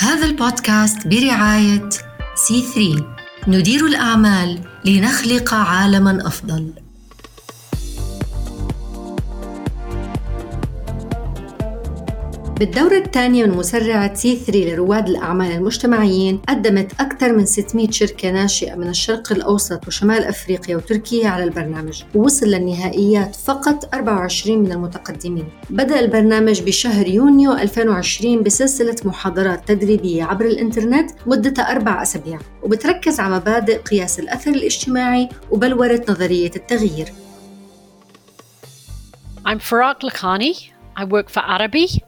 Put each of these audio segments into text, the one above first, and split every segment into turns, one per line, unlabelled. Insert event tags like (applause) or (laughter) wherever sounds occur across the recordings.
هذا البودكاست برعاية سي 3 ندير الأعمال لنخلق عالما أفضل. بالدورة الثانية من مسرعة سي 3 لرواد الأعمال المجتمعيين قدمت أكثر من 600 شركة ناشئة من الشرق الأوسط وشمال أفريقيا وتركيا على البرنامج ووصل للنهائيات فقط 24 من المتقدمين. بدأ البرنامج بشهر يونيو 2020 بسلسلة محاضرات تدريبية عبر الإنترنت مدتها أربع أسابيع وبتركز على مبادئ قياس الأثر الاجتماعي وبلورة نظرية التغيير.
I'm Farak Lakhani. I work for Arabi,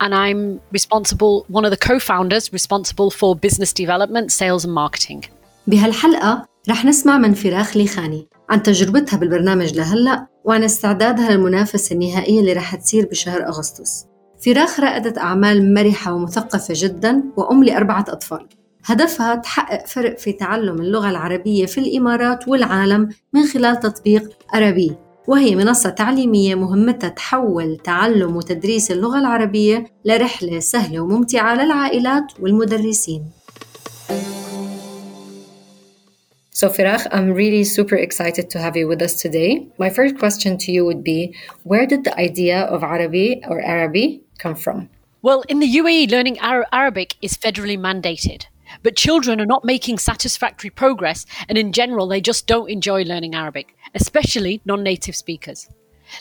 and I'm responsible, one of the co founders, responsible for business development, sales, and marketing.
بهالحلقة رح نسمع من فراخ ليخاني عن تجربتها بالبرنامج لهلأ وعن استعدادها للمنافسة النهائية اللي رح تصير بشهر أغسطس. فراخ رائدة أعمال مرحة ومثقفة جدا وأم لأربعة أطفال. هدفها تحقق فرق في تعلم اللغة العربية في الإمارات والعالم من خلال تطبيق أرابي. وهي منصة تعليمية مهمتها تحول تعلم وتدريس اللغة العربية لرحلة سهلة وممتعة للعائلات والمدرسين So Firach, I'm really super excited to have you with us today. My first question to you would be, where did the idea of Arabi or Arabi come from?
Well, in the UAE, learning Ar- Arabic is federally mandated. But children are not making satisfactory progress, and in general, they just don't enjoy learning Arabic, especially non native speakers.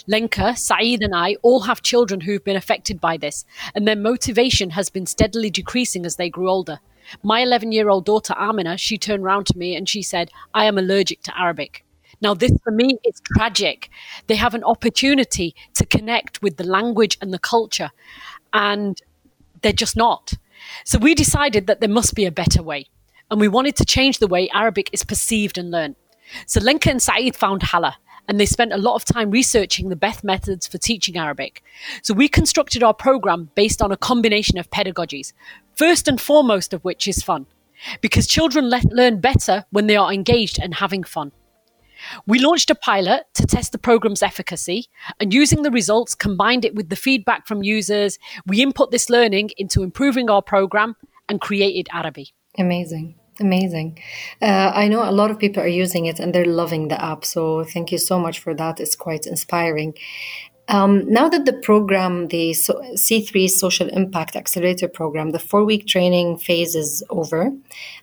Lenka, Saeed, and I all have children who've been affected by this, and their motivation has been steadily decreasing as they grew older. My 11 year old daughter, Amina, she turned round to me and she said, I am allergic to Arabic. Now, this for me is tragic. They have an opportunity to connect with the language and the culture, and they're just not. So we decided that there must be a better way, and we wanted to change the way Arabic is perceived and learned. So Lenka and Saeed found Hala, and they spent a lot of time researching the best methods for teaching Arabic. So we constructed our program based on a combination of pedagogies, first and foremost of which is fun, because children le- learn better when they are engaged and having fun. We launched a pilot to test the program's efficacy, and using the results, combined it with the feedback from users, we input this learning into improving our program and created Arabee.
Amazing. Amazing. Uh, I know a lot of people are using it and they're loving the app. So thank you so much for that. It's quite inspiring. Um, now that the program, the C3 Social Impact Accelerator program, the four week training phase is over,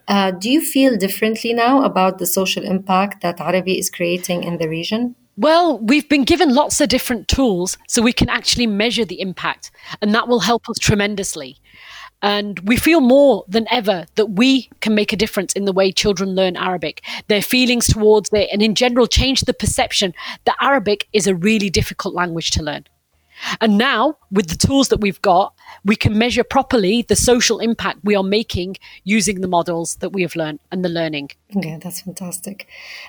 uh, do you feel differently now about the social impact that Arabee is creating in the region?
Well, we've been given lots of different tools so we can actually measure the impact, and that will help us tremendously. And we feel more than ever that we can make a difference in the way children learn Arabic, their feelings towards it, and in general change the perception that Arabic is a really difficult language to learn. And now, with the tools that we've got, we can measure properly the social impact we are making using the models that we have learned and the learning.
Okay, that's fantastic.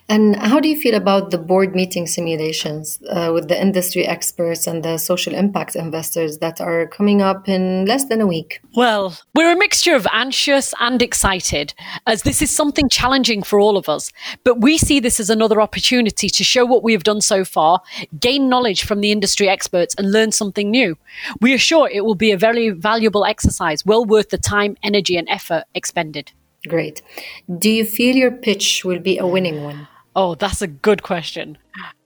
And how do you feel about the board meeting simulations uh, with the industry experts and the social impact investors that are coming up in less than a week?
Well, we're a mixture of anxious and excited, as this is something challenging for all of us. But we see this as another opportunity to show what we have done so far, gain knowledge from the industry experts, and learn something new. We are sure it will be a very valuable exercise, well worth the time, energy, and effort expended.
Great. Do you feel your pitch will be a winning one?
Oh, that's a good question.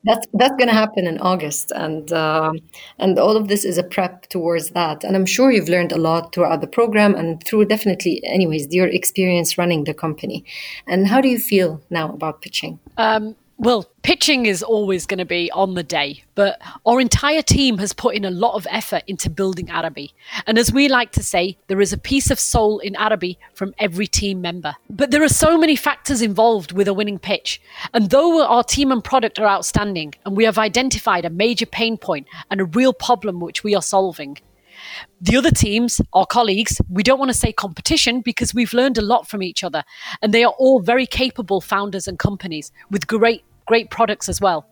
That's that's going to happen in August, and uh, and all of this is a prep towards that. And I'm sure you've learned a lot throughout the program and through definitely, anyways, your experience running the company. And how do you feel now about pitching?
Um, well, pitching is always going to be on the day, but our entire team has put in a lot of effort into building Arabee. And as we like to say, there is a piece of soul in Arabee from every team member. But there are so many factors involved with a winning pitch. And though our team and product are outstanding, and we have identified a major pain point and a real problem which we are solving, the other teams, our colleagues, we don't want to say competition because we've learned a lot from each other. And they are all very capable founders and companies with great great products as well.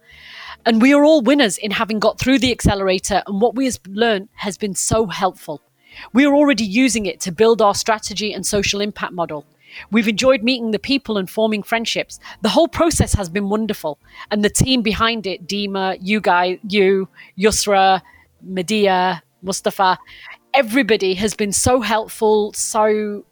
And we are all winners in having got through the accelerator, and what we have learned has been so helpful. We are already using it to build our strategy and social impact model. We've enjoyed meeting the people and forming friendships. The whole process has been wonderful. And the team behind it, Dima, you guys, you, Yusra, Medea, Mustafa, everybody has been so helpful, so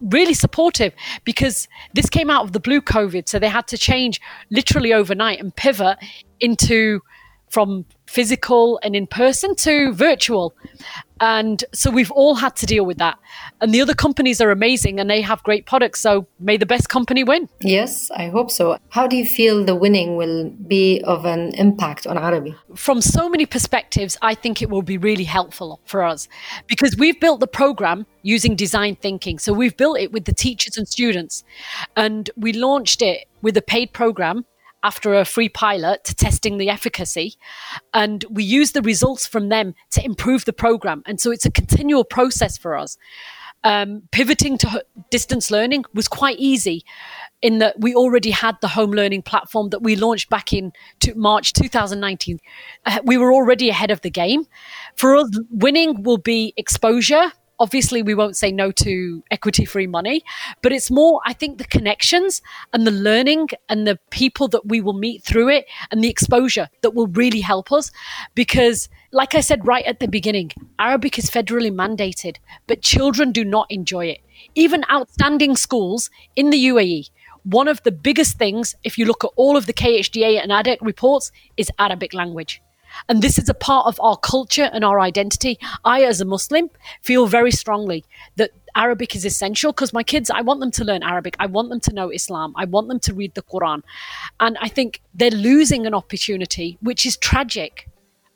really supportive because this came out of the blue COVID. So they had to change literally overnight and pivot into from physical and in person to virtual. And so we've all had to deal with that. And the other companies are amazing and they have great products. So may the best company win.
Yes, I hope so. How do you feel the winning will be of an impact on Arabee?
From so many perspectives, I think it will be really helpful for us because we've built the program using design thinking. So we've built it with the teachers and students. And we launched it with a paid program after a free pilot testing the efficacy. And we use the results from them to improve the program. And so it's a continual process for us. Um, pivoting to distance learning was quite easy in that we already had the home learning platform that we launched back in March 2019. Uh, we were already ahead of the game. For us, winning will be exposure obviously we won't say no to equity free money but it's more i think the connections and the learning and the people that we will meet through it and the exposure that will really help us. Because like i said right at the beginning arabic is federally mandated but children do not enjoy it. Even outstanding schools in the uae one of the biggest things if you look at all of the KHDA and ADEC reports is arabic language and this is a part of our culture and our identity. I, as a Muslim, feel very strongly that Arabic is essential because my kids, I want them to learn Arabic. I want them to know Islam. I want them to read the Quran. And I think they're losing an opportunity, which is tragic.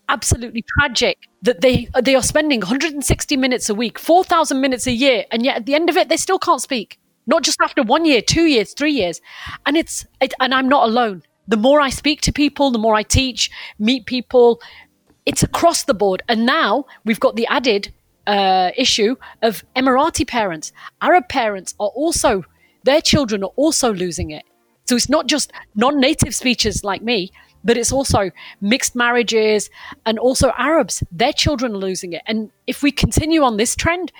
Absolutely tragic that they they are spending 160 minutes a week, 4,000 minutes a year, and yet at the end of it, they still can't speak. Not just after one year, two years, three years, and it's it, and I'm not alone the more I speak to people, the more I teach, meet people, it's across the board. And now we've got the added uh, issue of Emirati parents. Arab parents are also, their children are also losing it. So it's not just non native speakers like me, but it's also mixed marriages and also Arabs. Their children are losing it. And if we continue on this trend,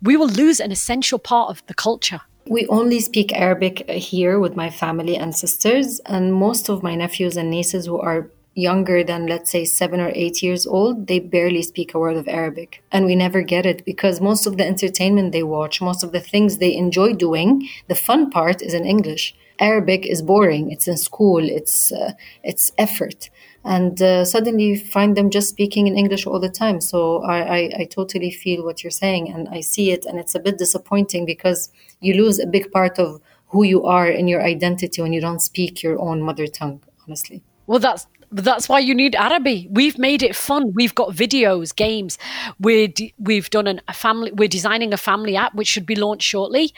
we will lose an essential part of the culture.
We only speak Arabic here with my family and sisters, and most of my nephews and nieces who are younger than let's say seven or eight years old, they barely speak a word of Arabic. And we never get it because most of the entertainment they watch, most of the things they enjoy doing, the fun part is in English. Arabic is boring. It's in school. It's uh, it's effort, and uh, suddenly you find them just speaking in English all the time. So I, I, I totally feel what you're saying, and I see it, and it's a bit disappointing because you lose a big part of who you are and your identity when you don't speak your own mother tongue. Honestly.
Well, that's that's why you need Arabee. We've made it fun. We've got videos, games. We're we've done an, a family. We're designing a family app which should be launched shortly,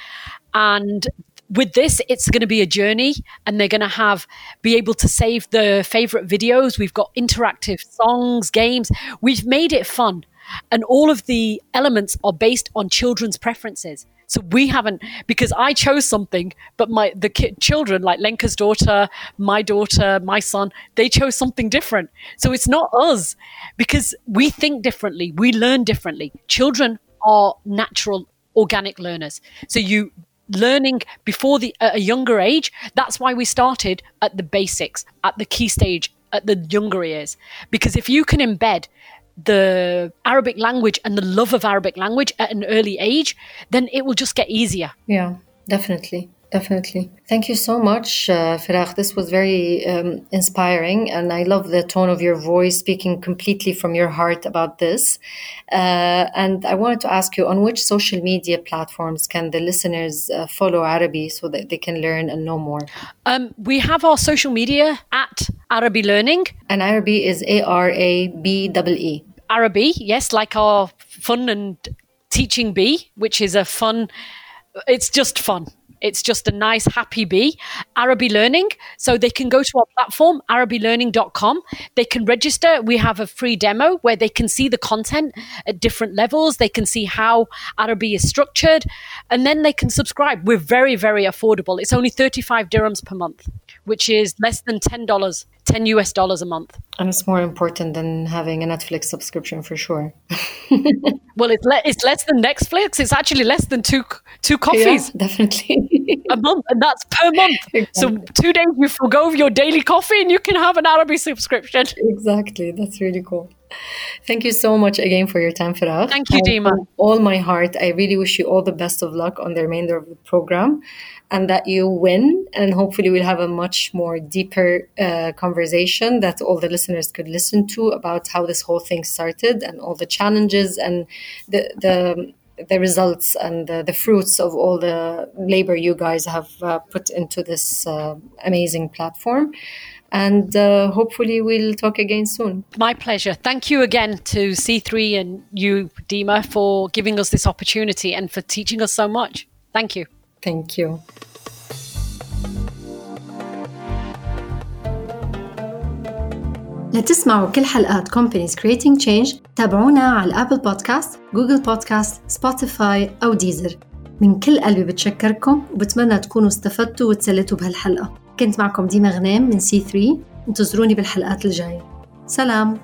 and with this it's going to be a journey and they're going to have be able to save the favorite videos we've got interactive songs games we've made it fun and all of the elements are based on children's preferences so we haven't because I chose something, but my the kid, children like Lenka's daughter, my daughter, my son, they chose something different. So it's not us because we think differently, we learn differently. Children are natural organic learners. So you learning before the a younger age that's why we started at the basics at the key stage at the younger years. Because if you can embed the arabic language and the love of arabic language at an early age then it will just get easier.
Yeah definitely Definitely. Thank you so much, uh, Firaq. This was very um, inspiring, and I love the tone of your voice, speaking completely from your heart about this. Uh, and I wanted to ask you on which social media platforms can the listeners uh, follow Arabee so that they can learn and know more?
Um, we have our social media at Arabee Learning.
And Arabee is A R A B E E.
Arabee, yes, like our fun and teaching bee, which is a fun, it's just fun it's just a nice, happy bee. Arabee Learning. So they can go to our platform, arabeelearning.com. They can register. We have a free demo where they can see the content at different levels. They can see how Arabee is structured. And then they can subscribe. We're very, very affordable. It's only 35 dirhams per month, which is less than $10, 10 US dollars a month.
And it's more important than having a Netflix subscription for sure. (laughs)
well, it's, le- it's less than Netflix. It's actually less than two two coffees.
Yeah, definitely.
a month, and that's per month. (laughs) Exactly. So two days you forego your daily coffee, and you can have an Arabee subscription.
Exactly. That's really cool. Thank you so much again for your time, Farah.
Thank you, Dima.
all my heart, I really wish you all the best of luck on the remainder of the program and that you win. And hopefully, we'll have a much more deeper uh, conversation that all the listeners could listen to about how this whole thing started and all the challenges and the, the the results and the, the, fruits of all the labor you guys have uh, put into this uh, amazing platform. And uh, hopefully, we'll talk again soon.
My pleasure. Thank you again to C3 and you, Dima, for giving us this opportunity and for teaching us so much. Thank you.
Thank you. لتسمعوا كل حلقات Companies Creating Change تابعونا على الأبل بودكاست، جوجل بودكاست، سبوتيفاي أو ديزر من كل قلبي بتشكركم وبتمنى تكونوا استفدتوا وتسلتوا بهالحلقة. كنت معكم ديما غنام من سي 3 انتظروني بالحلقات الجاية. سلام!